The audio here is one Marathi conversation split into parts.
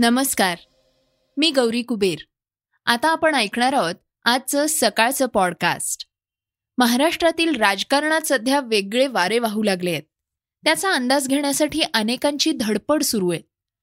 नमस्कार. मी गौरी कुबेर. आता आपण ऐकणार आहोत आजचं सकाळचं पॉडकास्ट महाराष्ट्रातील राजकारणात सध्या वेगळे वारे वाहू लागले आहेत. त्याचा अंदाज घेण्यासाठी अनेकांची धडपड सुरू आहे.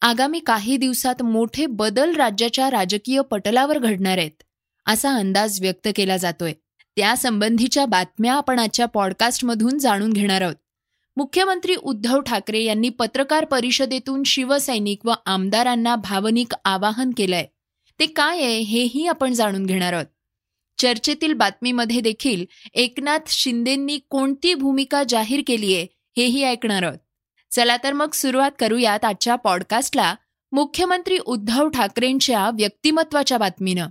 आगामी काही दिवसात मोठे बदल राज्याच्या राजकीय पटलावर घडणार आहेत असा अंदाज व्यक्त केला जातोय. त्यासंबंधीच्या बातम्या आपण आजच्या पॉडकास्टमधून जाणून घेणार आहोत. मुख्यमंत्री उद्धव ठाकरे यांनी पत्रकार परिषदेतून शिवसैनिक व आमदारांना भावनिक आवाहन केलंय. ते काय आहे हेही आपण जाणून घेणार आहोत. चर्चेतील बातमीमध्ये देखील एकनाथ शिंदेंनी कोणती भूमिका जाहीर केली आहे हेही ऐकणार आहोत. चला तर मग सुरुवात करूयात आजच्या पॉडकास्टला मुख्यमंत्री उद्धव ठाकरेंच्या व्यक्तिमत्वाच्या बातमीनं.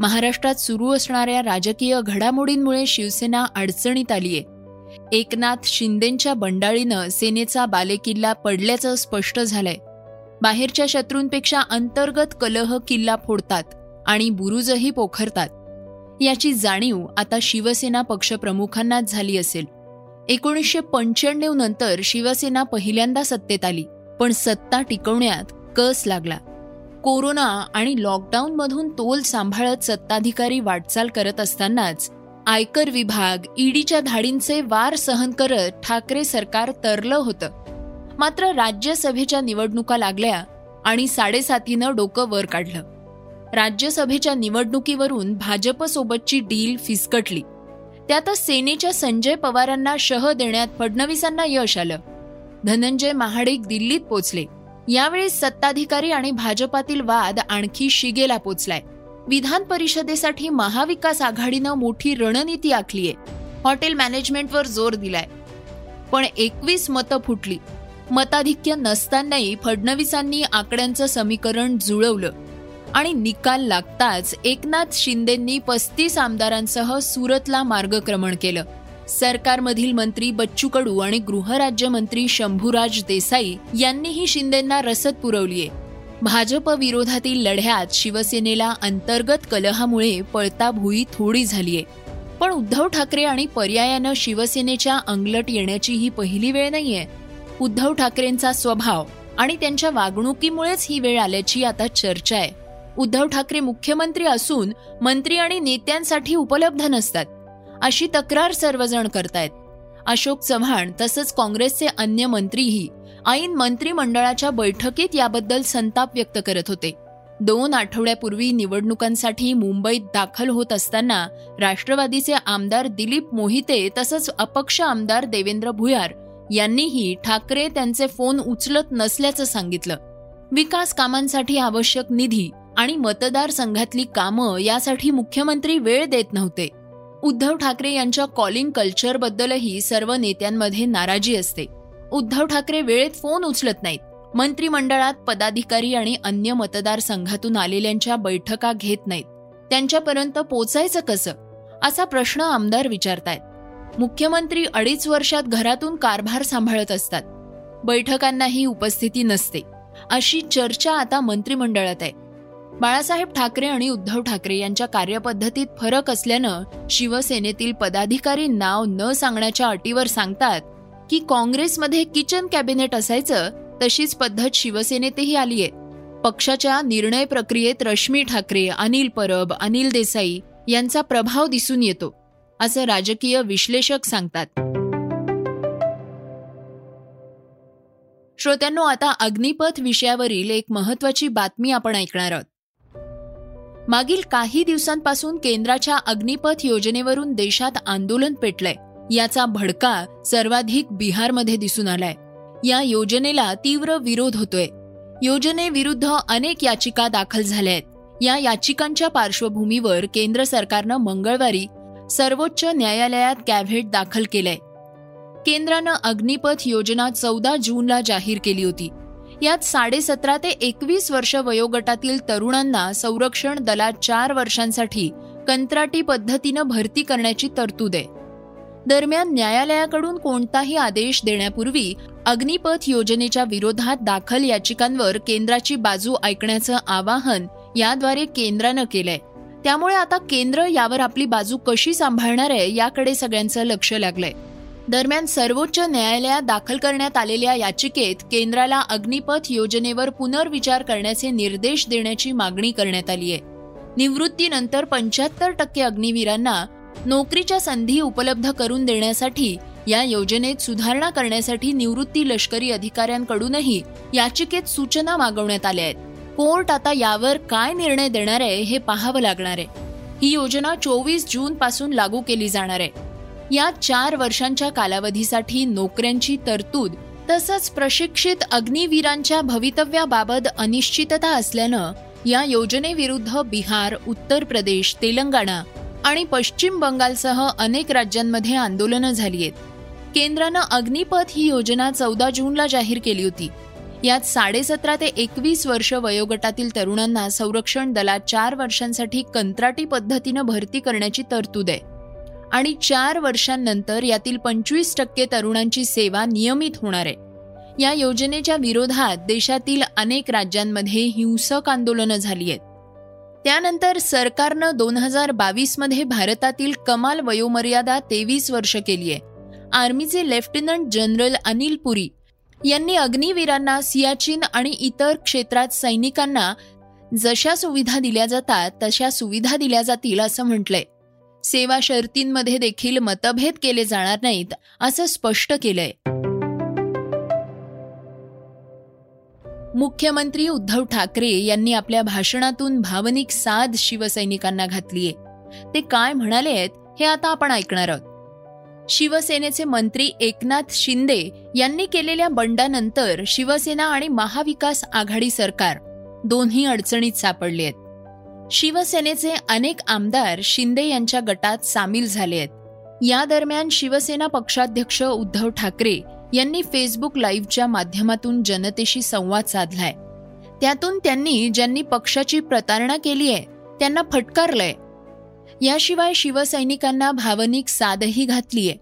महाराष्ट्रात सुरू असणाऱ्या राजकीय घडामोडींमुळे शिवसेना अडचणीत आलीये. एकनाथ शिंदेच्या बंडाळीनं सेनेचा बालेकिल्ला पडल्याचं स्पष्ट झालंय. बाहेरच्या शत्रूंपेक्षा अंतर्गत कलह किल्ला फोडतात आणि बुरुजही पोखरतात. याची जाणीव आता शिवसेना पक्षप्रमुखांनाच झाली असेल. एकोणीसशे पंच्याण्णव नंतर शिवसेना पहिल्यांदा सत्तेत आली पण सत्ता टिकवण्यात कस लागला? कोरोना आणि लॉकडाऊनमधून तोल सांभाळत सत्ताधिकारी वाटचाल करत असतानाच आयकर विभाग ईडीच्या धाडींचे वार सहन करत ठाकरे सरकार तरलं होतं. मात्र राज्यसभेच्या निवडणुका लागल्या आणि साडेसातीनं डोकं वर काढलं. राज्यसभेच्या निवडणुकीवरून भाजपसोबतची डील फिसकटली. त्यातच सेनेच्या संजय पवारांना शह देण्यात फडणवीसांना यश आलं. धनंजय महाडिक दिल्लीत पोचले. यावेळी सत्ताधिकारी आणि भाजपातील वाद आणखी शिगेला पोचलाय. विधान परिषदेसाठी महाविकास आघाडीनं मोठी रणनीती आखलीय हॉटेल मॅनेजमेंटवर जोर दिलाय. पण एकवीस मतं फुटली. मताधिक्य नसतानाही फडणवीसांनी आकड्यांचं समीकरण जुळवलं. आणि निकाल लागताच एकनाथ शिंदेंनी पस्तीस आमदारांसह सुरतला मार्गक्रमण केलं. सरकारमधील मंत्री बच्चू कडू आणि गृहराज्यमंत्री शंभूराज देसाई यांनीही शिंदेंना रसद पुरवलीये. भाजप विरोधातील लढ्यात शिवसेनेला अंतर्गत कलहामुळे पळताभुई थोडी झालीय. पण उद्धव ठाकरे आणि पर्यायानं शिवसेनेच्या अंगलट येण्याची ही पहिली वेळ नाहीये. उद्धव ठाकरेंचा स्वभाव आणि त्यांच्या वागणुकीमुळेच ही वेळ आल्याची आता चर्चा आहे. उद्धव ठाकरे मुख्यमंत्री असून मंत्री आणि नेत्यांसाठी उपलब्ध नसतात. अशी तक्रार सर्वजण करतायत. अशोक चव्हाण तसंच काँग्रेसचे अन्य मंत्रीही ऐन मंत्रिमंडळाच्या बैठकीत याबद्दल संताप व्यक्त करत होते. दोन आठवड्यापूर्वी निवडणुकांसाठी मुंबईत दाखल होत असताना राष्ट्रवादीचे आमदार दिलीप मोहिते तसंच अपक्ष आमदार देवेंद्र भुयार यांनीही ठाकरे त्यांचे फोन उचलत नसल्याचं सांगितलं. विकास कामांसाठी आवश्यक निधी आणि मतदारसंघातली कामं यासाठी मुख्यमंत्री वेळ देत नव्हते. उद्धव ठाकरे यांच्या कॉलिंग कल्चरबद्दलही सर्व नेत्यांमध्ये नाराजी असते. उद्धव ठाकरे वेळेत फोन उचलत नाहीत. मंत्रिमंडळात पदाधिकारी आणि अन्य मतदारसंघातून आलेल्यांच्या बैठका घेत नाहीत. त्यांच्यापर्यंत पोचायचं कसं? असा प्रश्न आमदार विचारतायत. मुख्यमंत्री अडीच वर्षात घरातून कारभार सांभाळत असतात. बैठकांनाही उपस्थिती नसते. अशी चर्चा आता मंत्रिमंडळात आहे. बाळासाहेब ठाकरे आणि उद्धव ठाकरे यांच्या कार्यपद्धतीत फरक असल्यानं शिवसेनेतील पदाधिकारी नाव न सांगण्याच्या अटीवर सांगतात की काँग्रेसमध्ये किचन कॅबिनेट असायचं तशीच पद्धत शिवसेनेतही आली आहे पक्षाच्या निर्णय प्रक्रियेत रश्मी ठाकरे अनिल परब अनिल देसाई यांचा प्रभाव दिसून येतो असं राजकीय विश्लेषक सांगतात. श्रोत्यांनो आता अग्निपथ विषयावरील एक महत्वाची बातमी आपण ऐकणार आहोत. मागील काही दिवसांपासून केंद्राच्या अग्निपथ योजनेवरून देशात आंदोलन पेटलंय. याचा भडका सर्वाधिक बिहारमध्ये दिसून आलाय. या योजनेला तीव्र विरोध होतोय. योजनेविरुद्ध अनेक याचिका दाखल झाल्या आहेत या याचिकांच्या पार्श्वभूमीवर केंद्र सरकारनं मंगळवारी सर्वोच्च न्यायालयात कॅव्हेट दाखल केलंय. केंद्रानं अग्निपथ योजना चौदा जूनला जाहीर केली होती. यात साडेसतरा ते एकवीस वर्ष वयोगटातील तरुणांना संरक्षण दलात चार वर्षांसाठी कंत्राटी पद्धतीनं भरती करण्याची तरतूद आहे. दरम्यान न्यायालयाकडून कोणताही आदेश देण्यापूर्वी अग्निपथ योजनेच्या विरोधात दाखल याचिकांवर केंद्राची बाजू ऐकण्याचं आवाहन याद्वारे केंद्रानं केलंय. त्यामुळे आता केंद्र यावर आपली बाजू कशी सांभाळणार आहे याकडे सगळ्यांचं लक्ष लागलंय. दरम्यान सर्वोच्च न्यायालयात दाखल करण्यात आलेल्या याचिकेत केंद्राला अग्निपथ योजनेवर पुनर्विचार करण्याचे निर्देश देण्याची मागणी करण्यात आली आहे निवृत्तीनंतर पंच्याहत्तर टक्के अग्निवीरांना नोकरीच्या संधी उपलब्ध करून देण्यासाठी या योजनेत सुधारणा करण्यासाठी निवृत्ती लष्करी अधिकाऱ्यांकडूनही याचिकेत सूचना मागवण्यात आल्या आहेत. कोर्ट आता यावर काय निर्णय देणार आहे हे पाहावं लागणार आहे. ही योजना चोवीस जून पासून लागू केली जाणार आहे. या चार वर्षांच्या कालावधीसाठी नोकऱ्यांची तरतूद तसंच प्रशिक्षित अग्निवीरांच्या भवितव्याबाबत अनिश्चितता असल्यानं या योजनेविरुद्ध बिहार उत्तर प्रदेश तेलंगणा आणि पश्चिम बंगालसह अनेक राज्यांमध्ये आंदोलनं झाली आहेत. केंद्रानं अग्निपथ ही योजना चौदा जूनला जाहीर केली होती. यात साडेसतरा ते एकवीस वर्ष वयोगटातील तरुणांना संरक्षण दलात चार वर्षांसाठी कंत्राटी पद्धतीनं भरती करण्याची तरतूद आहे. आणि चार वर्षांनंतर यातील पंचवीस टक्के तरुणांची सेवा नियमित होणार आहे. या योजनेच्या विरोधात देशातील अनेक राज्यांमध्ये हिंसक आंदोलनं झाली आहेत. त्यानंतर सरकारनं दोन हजार बावीसमध्ये भारतातील कमाल वयोमर्यादा तेवीस वर्ष केली आहे. आर्मीचे लेफ्टनंट जनरल अनिल पुरी यांनी अग्निवीरांना सियाचीन आणि इतर क्षेत्रात सैनिकांना जशा सुविधा दिल्या जातात तशा सुविधा दिल्या जातील असं म्हटलंय. सेवा शर्तींमध्ये देखील मतभेद केले जाणार नाहीत असं स्पष्ट केलंय. मुख्यमंत्री उद्धव ठाकरे यांनी आपल्या भाषणातून भावनिक साध शिवसैनिकांना घातलीये. ते काय म्हणाले आहेत हे आता आपण ऐकणार आहोत. शिवसेनेचे मंत्री एकनाथ शिंदे यांनी केलेल्या बंडानंतर शिवसेना आणि महाविकास आघाडी सरकार दोन्ही अडचणीत सापडले आहेत. शिवसेनेचे अनेक आमदार शिंदे यांच्या गटात सामील झाले आहेत. या दरम्यान शिवसेना पक्षाध्यक्ष उद्धव ठाकरे यांनी फेसबुक लाईव्हच्या माध्यमातून जनतेशी संवाद साधलाय. त्यातून त्यांनी ज्यांनी पक्षाची प्रतारणा केली आहे त्यांना फटकारलंय. याशिवाय शिवसैनिकांना भावनिक साधही घातलीय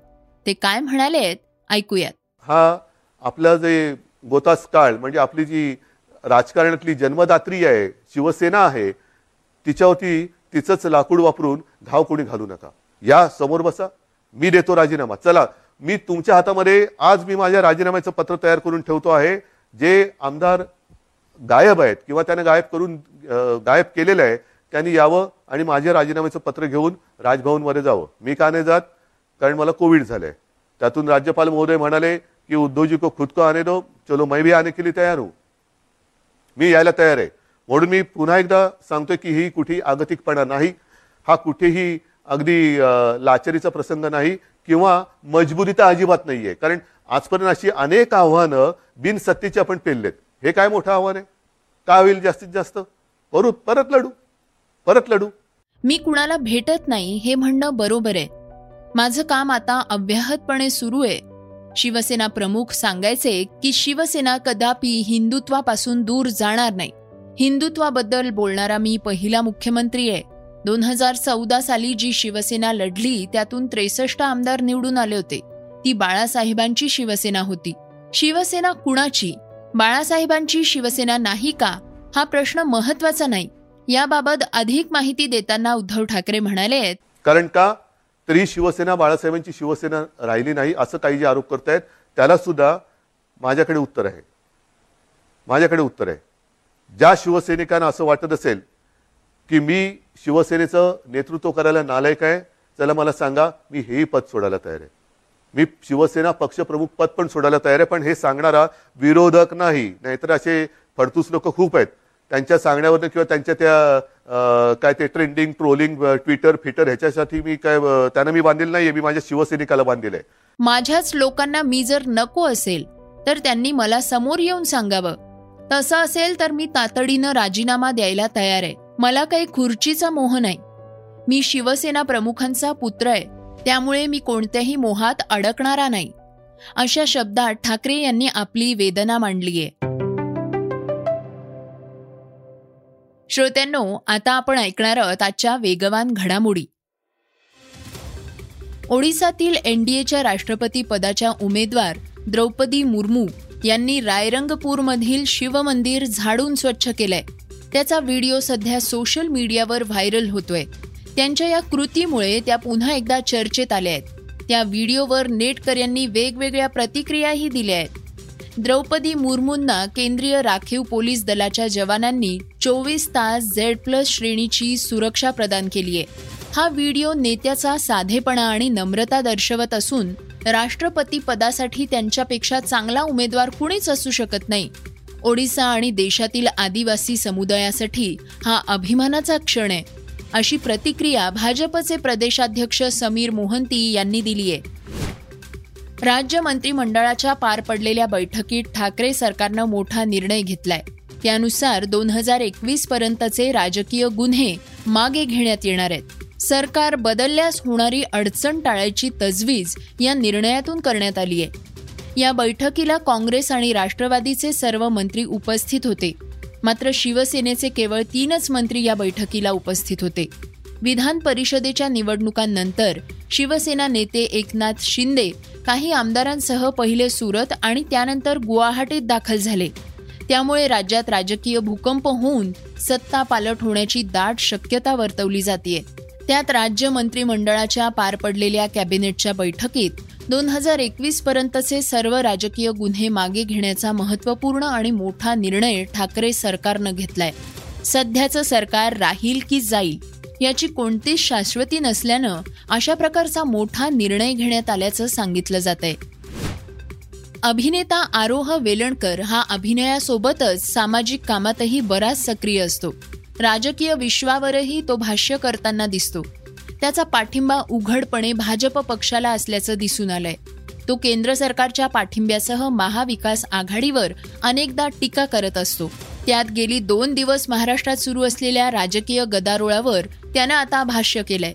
ते काय म्हणाले ऐकूयात. हा आपला जे गोतास काळ म्हणजे आपली जी राजकारणातली जन्मदात्री आहे शिवसेना आहे तिच्यावरती तिचंच लाकूड वापरून घाव कोणी घालू नका. या समोर बसा मी देतो राजीनामा. चला मी तुमच्या हातामध्ये आज मी माझ्या राजीनाम्याचं पत्र तयार करून ठेवतो आहे जे आमदार गायब आहेत किंवा त्याने गायब करून गायब केलेलं आहे त्यांनी यावं आणि माझ्या राजीनाम्याचं पत्र घेऊन राजभवनमध्ये जावं. मी का नाही जात? कारण मला कोविड झालंय. त्यातून राज्यपाल महोदय म्हणाले की उद्धवजी को खुद को आने दो चलो मैं भी आने के लिए तयार हूं. मी यायला तयार आहे. म्हणून मी पुन्हा एकदा सांगतोय की ही कुठेही आगतिकपणा नाही. हा कुठेही अगदी लाचारीचा प्रसंग नाही. किंवा मजबुरी तर अजिबात नाहीये. कारण आजपर्यंत अशी अनेक आव्हानं बिनसत्तेची आपण पेललेत. हे काय मोठं आव्हान आहे? का होईल जास्तीत जास्त? करू परत लढू. परत लढू. मी कुणाला भेटत नाही हे म्हणणं बरोबर आहे. माझं काम आता अव्याहतपणे सुरू आहे. शिवसेना प्रमुख सांगायचे की शिवसेना कदापि हिंदुत्वापासून दूर जाणार नाही. हिंदुत्वाबद्दल बोलणारा मी पहिला मुख्यमंत्री आहे. दोन हजार चौदा साली जी शिवसेना लढली त्यातून त्रेसष्ट आमदार निवडून आले होते. ती बाळासाहेबांची शिवसेना होती. शिवसेना कुणाची? बाळासाहेबांची शिवसेना नाही का? हा प्रश्न महत्त्वाचा नाही. याबाबत अधिक माहिती देताना उद्धव ठाकरे म्हणाले कारण का? तरी शिवसेना बाळासाहेबांची शिवसेना राहिली नाही असं काही जे आरोप करतायत त्याला सुद्धा माझ्याकडे उत्तर आहे. माझ्याकडे उत्तर आहे. ज्या शिवसैनिकांना असं वाटत असेल की मी शिवसेनेचं नेतृत्व करायला नालायक आहे. चला मला सांगा मी हेही पद सोडायला तयार आहे. मी शिवसेना पक्षप्रमुख पद पण सोडायला तयार आहे पण हे सांगणारा विरोधक नाही. नाहीतर असे फडतूस लोक खूप आहेत. त्यांच्या सांगण्यावरनं किंवा त्यांच्या त्या काय ते ट्रेंडिंग ट्रोलिंग ट्विटर फिटर ह्याच्यासाठी मी काय त्यांना मी बांधलेलं नाहीये. मी माझ्या शिवसैनिकाला बांधलेलं आहे. माझ्याच लोकांना मी जर नको असेल तर त्यांनी मला समोर येऊन सांगावं. तसं असेल तर मी तातडीनं राजीनामा द्यायला तयार आहे. मला काही खुर्चीचा मोह नाही. मी शिवसेना प्रमुखांचा पुत्र आहे. त्यामुळे मी कोणत्याही मोहात अडकणारा नाही. अशा शब्दात ठाकरे यांनी आपली वेदना मांडलीये. श्रोत्यांनो आता आपण ऐकणार आहोत आजच्या वेगवान घडामोडी. ओडिसातील एनडीएच्या राष्ट्रपती पदाच्या उमेदवार द्रौपदी मुर्मू यांनी रायरंगपूरमधील शिवमंदिर झाडून स्वच्छ केलंय. त्याचा व्हिडिओ सध्या सोशल मीडियावर व्हायरल होतोय. त्यांच्या या कृतीमुळे त्या पुन्हा एकदा चर्चेत आल्या आहेत. त्या व्हिडिओवर नेटकऱ्यांनी वेगवेगळ्या प्रतिक्रियाही दिल्या आहेत. द्रौपदी मुर्मूंना केंद्रीय राखीव पोलीस दलाच्या जवानांनी चोवीस तास झेड प्लस श्रेणीची सुरक्षा प्रदान केली आहे. हा व्हिडिओ नेत्याचा साधेपणा आणि नम्रता दर्शवत असून राष्ट्रपती पदासाठी त्यांच्यापेक्षा चांगला उमेदवार कुणीच असू शकत नाही. ओडिसा आणि देशातील आदिवासी समुदायासाठी हा अभिमानाचा क्षण आहे. अशी प्रतिक्रिया भाजपचे प्रदेशाध्यक्ष समीर मोहंती यांनी दिली आहे. राज्य मंत्रिमंडळाच्या पार पडलेल्या बैठकीत ठाकरे सरकारनं मोठा निर्णय घेतलाय. त्यानुसार दोन हजार एकवीस पर्यंतचे राजकीय गुन्हे मागे घेण्यात येणार आहेत. सरकार बदलल्यास होणारी अडचण टाळायची तजवीज या निर्णयातून करण्यात आली आहे. या बैठकीला काँग्रेस आणि राष्ट्रवादीचे सर्व मंत्री उपस्थित होते. मात्र शिवसेनेचे केवळ तीनच मंत्री या बैठकीला उपस्थित होते. विधान परिषदेच्या निवडणुकांनंतर शिवसेना नेते एकनाथ शिंदे काही आमदारांसह पहिले सुरत आणि त्यानंतर गुवाहाटीत दाखल झाले. त्यामुळे राज्यात राजकीय भूकंप होऊन सत्ता पालट होण्याची दाट शक्यता वर्तवली जाते त्यात राज्य मंत्रिमंडळाच्या पार पडलेल्या कॅबिनेटच्या बैठकीत दोन हजार एकवीस पर्यंतचे सर्व राजकीय गुन्हे मागे घेण्याचा महत्त्वपूर्ण आणि मोठा निर्णय ठाकरे सरकारनं घेतलाय. सध्याचं सरकार राहील की जाईल याची कोणतीच शाश्वती नसल्यानं अशा प्रकारचा मोठा निर्णय घेण्यात आल्याचं सांगितलं जात आहे अभिनेता आरोह वेलणकर हा अभिनयासोबतच सामाजिक कामातही बराच सक्रिय असतो. राजकीय विश्वावरही तो भाष्य करताना दिसतो. त्याचा पाठिंबा उघडपणे भाजप पक्षाला असल्याचं दिसून आलंय. तो केंद्र सरकारच्या पाठिंब्यासह महाविकास आघाडीवर अनेकदा टीका करत असतो. त्यात गेली दोन दिवस महाराष्ट्रात सुरू असलेल्या राजकीय गदारोळावर त्यानं आता भाष्य केलंय.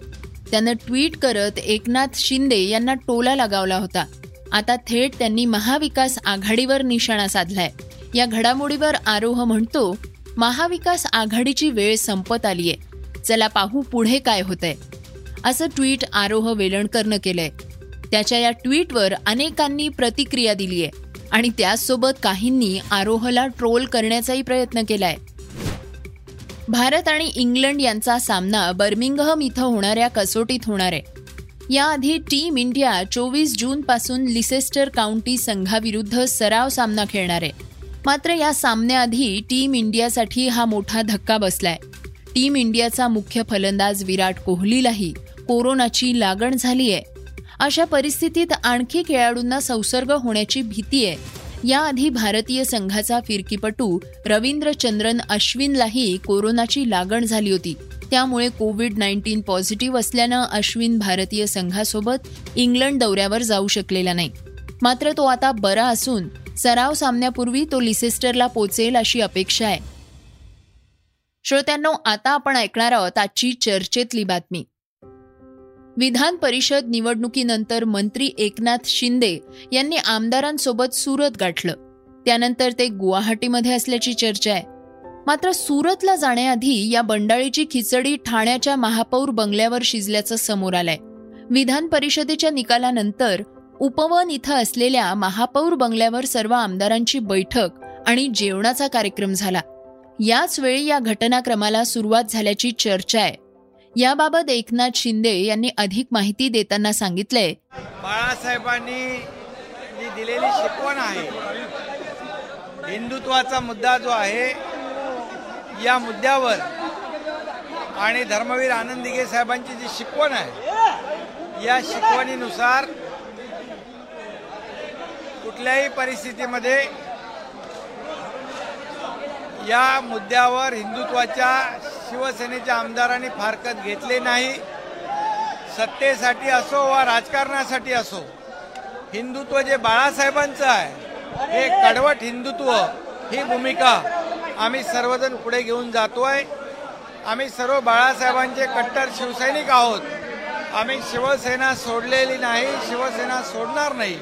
त्यानं ट्विट करत एकनाथ शिंदे यांना टोला लगावला होता. आता थेट त्यांनी महाविकास आघाडीवर निशाणा साधलाय. या घडामोडीवर आरोह म्हणतो महाविकास आघाडीची वेळ संपत आलीय. चला पाहू पुढे काय होतंय. असं ट्विट आरोह वेलणकरनं केलंय. त्याच्या या ट्विटवर अनेकांनी प्रतिक्रिया दिली आहे आणि त्याचसोबत काहींनी आरोहला ट्रोल करण्याचाही प्रयत्न केलाय. भारत आणि इंग्लंड यांचा सामना बर्मिंगहम इथं होणाऱ्या कसोटीत होणार. आहे याआधी टीम इंडिया चोवीस जूनपासून लिसेस्टर काउंटी संघाविरुद्ध सराव सामना खेळणार. आहे मात्र या सामन्याआधी टीम इंडियासाठी हा मोठा धक्का बसलाय. टीम इंडियाचा मुख्य फलंदाज विराट कोहलीलाही कोरोनाची लागण झाली आहे अशा परिस्थितीत आणखी खेळाडूंना संसर्ग होण्याची भीती आहे. याआधी भारतीय संघाचा फिरकीपटू रवींद्र चंद्रन अश्विनलाही कोरोनाची लागण झाली होती. त्यामुळे कोविड नाईन्टीन पॉझिटिव्ह असल्यानं अश्विन भारतीय संघासोबत इंग्लंड दौऱ्यावर जाऊ शकलेला नाही. मात्र तो आता बरा असून सराव सामन्यापूर्वी तो लिसेस्टरला पोचेल अशी अपेक्षा आहे. श्रोत्यांनो आता आपण ऐकणार आहोत आजची चर्चेतली बातमी. विधान परिषद निवडणुकीनंतर मंत्री एकनाथ शिंदे यांनी आमदारांसोबत सुरत गाठलं. त्यानंतर ते गुवाहाटीमध्ये असल्याची चर्चा आहे. मात्र सुरतला जाण्याआधी या बंडाळीची खिचडी ठाण्याच्या महापौर बंगल्यावर शिजल्याचं समोर आलंय. विधान परिषदेच्या निकालानंतर उपवन इथं असलेल्या महापौर बंगल्यावर सर्व आमदारांची बैठक आणि जेवणाचा कार्यक्रम झाला. याच वेळी या घटनाक्रमाला सुरुवात झाल्याची चर्चा आहे. याबाबत एकनाथ शिंदे यांनी अधिक माहिती देताना सांगितलंय. बाळासाहेबांनी जी दिलेली शिकवण आहे हिंदुत्वाचा मुद्दा जो आहे या मुद्द्यावर आणि धर्मवीर आनंद दिघे साहेबांची जी शिकवण आहे या शिकवणीनुसार कुठल्याही परिस्थितीमध्ये या मुद्द्यावर हिंदुत्वाच्या शिवसेनेच्या आमदारांनी फारकत घेतले नाही. सत्तेसाठी असो वा राजकारणासाठी असो हिंदुत्व जे बाळासाहेबांचं आहे हे कडवट हिंदुत्व ही भूमिका आम्ही सर्वजण पुढे घेऊन जातो आहे आम्ही सर्व बाळासाहेबांचे कट्टर शिवसैनिक आहोत. आम्ही शिवसेना सोडलेली नाही शिवसेना सोडणार नाही.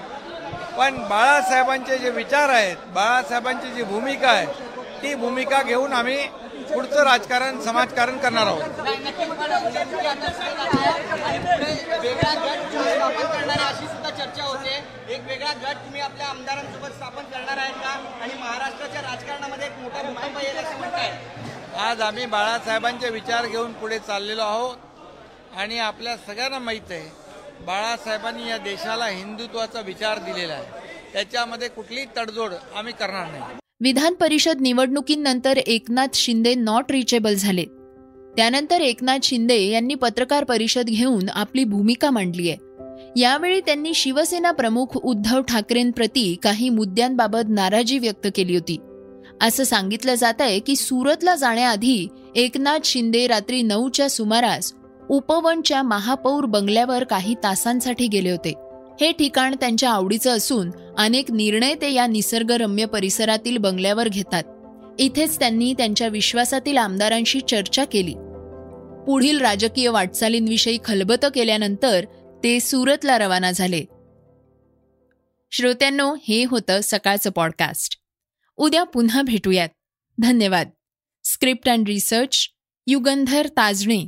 पण बाळासाहेबांचे जे विचार आहेत बाळासाहेबांची जी भूमिका आहे ती भूमिका घेऊन आम्ही पुढचं राजकारण समाजकारण करणार आहोत. वेगळा गट तुम्ही स्थापन करणार आहे अशी सुद्धा चर्चा होते. एक वेगळा गट तुम्ही आपल्या आमदारांसोबत स्थापन करणार आहेत का? आणि महाराष्ट्राच्या राजकारणामध्ये एक मोठा भूकंप येईल असं म्हणताय. आज आम्ही बाळासाहेबांचे विचार घेऊन पुढे चाललेलो आहोत आणि आपल्या सगळ्यांना माहीत आहे बाळासाहेबांनी या देशाला हिंदुत्वाचा विचार दिलेला आहे. त्याच्यामध्ये कुठलीही तडजोड आम्ही करणार नाही. विधान परिषद निवडणुकीनंतर एकनाथ शिंदे नॉट रिचेबल झाले त्यानंतर एकनाथ शिंदे यांनी पत्रकार परिषद घेऊन आपली भूमिका मांडली आहे यावेळी त्यांनी शिवसेना प्रमुख उद्धव ठाकरेंप्रती काही मुद्द्यांबाबत नाराजी व्यक्त केली होती. असं सांगितलं जात आहे की सुरतला जाण्याआधी एकनाथ शिंदे रात्री नऊच्या सुमारास उपवनच्या महापौर बंगल्यावर काही तासांसाठी गेले होते. हे ठिकाण त्यांच्या आवडीचं असून अनेक निर्णय ते या निसर्गरम्य परिसरातील बंगल्यावर घेतात. इथेच त्यांनी त्यांच्या विश्वासातील आमदारांशी चर्चा केली. पुढील राजकीय वाटचालींविषयी खलबतं केल्यानंतर ते सुरतला रवाना झाले. श्रोत्यांनो हे होतं सकाळचं पॉडकास्ट उद्या पुन्हा भेटूयात. धन्यवाद. Script and research Yugandhar Tajne.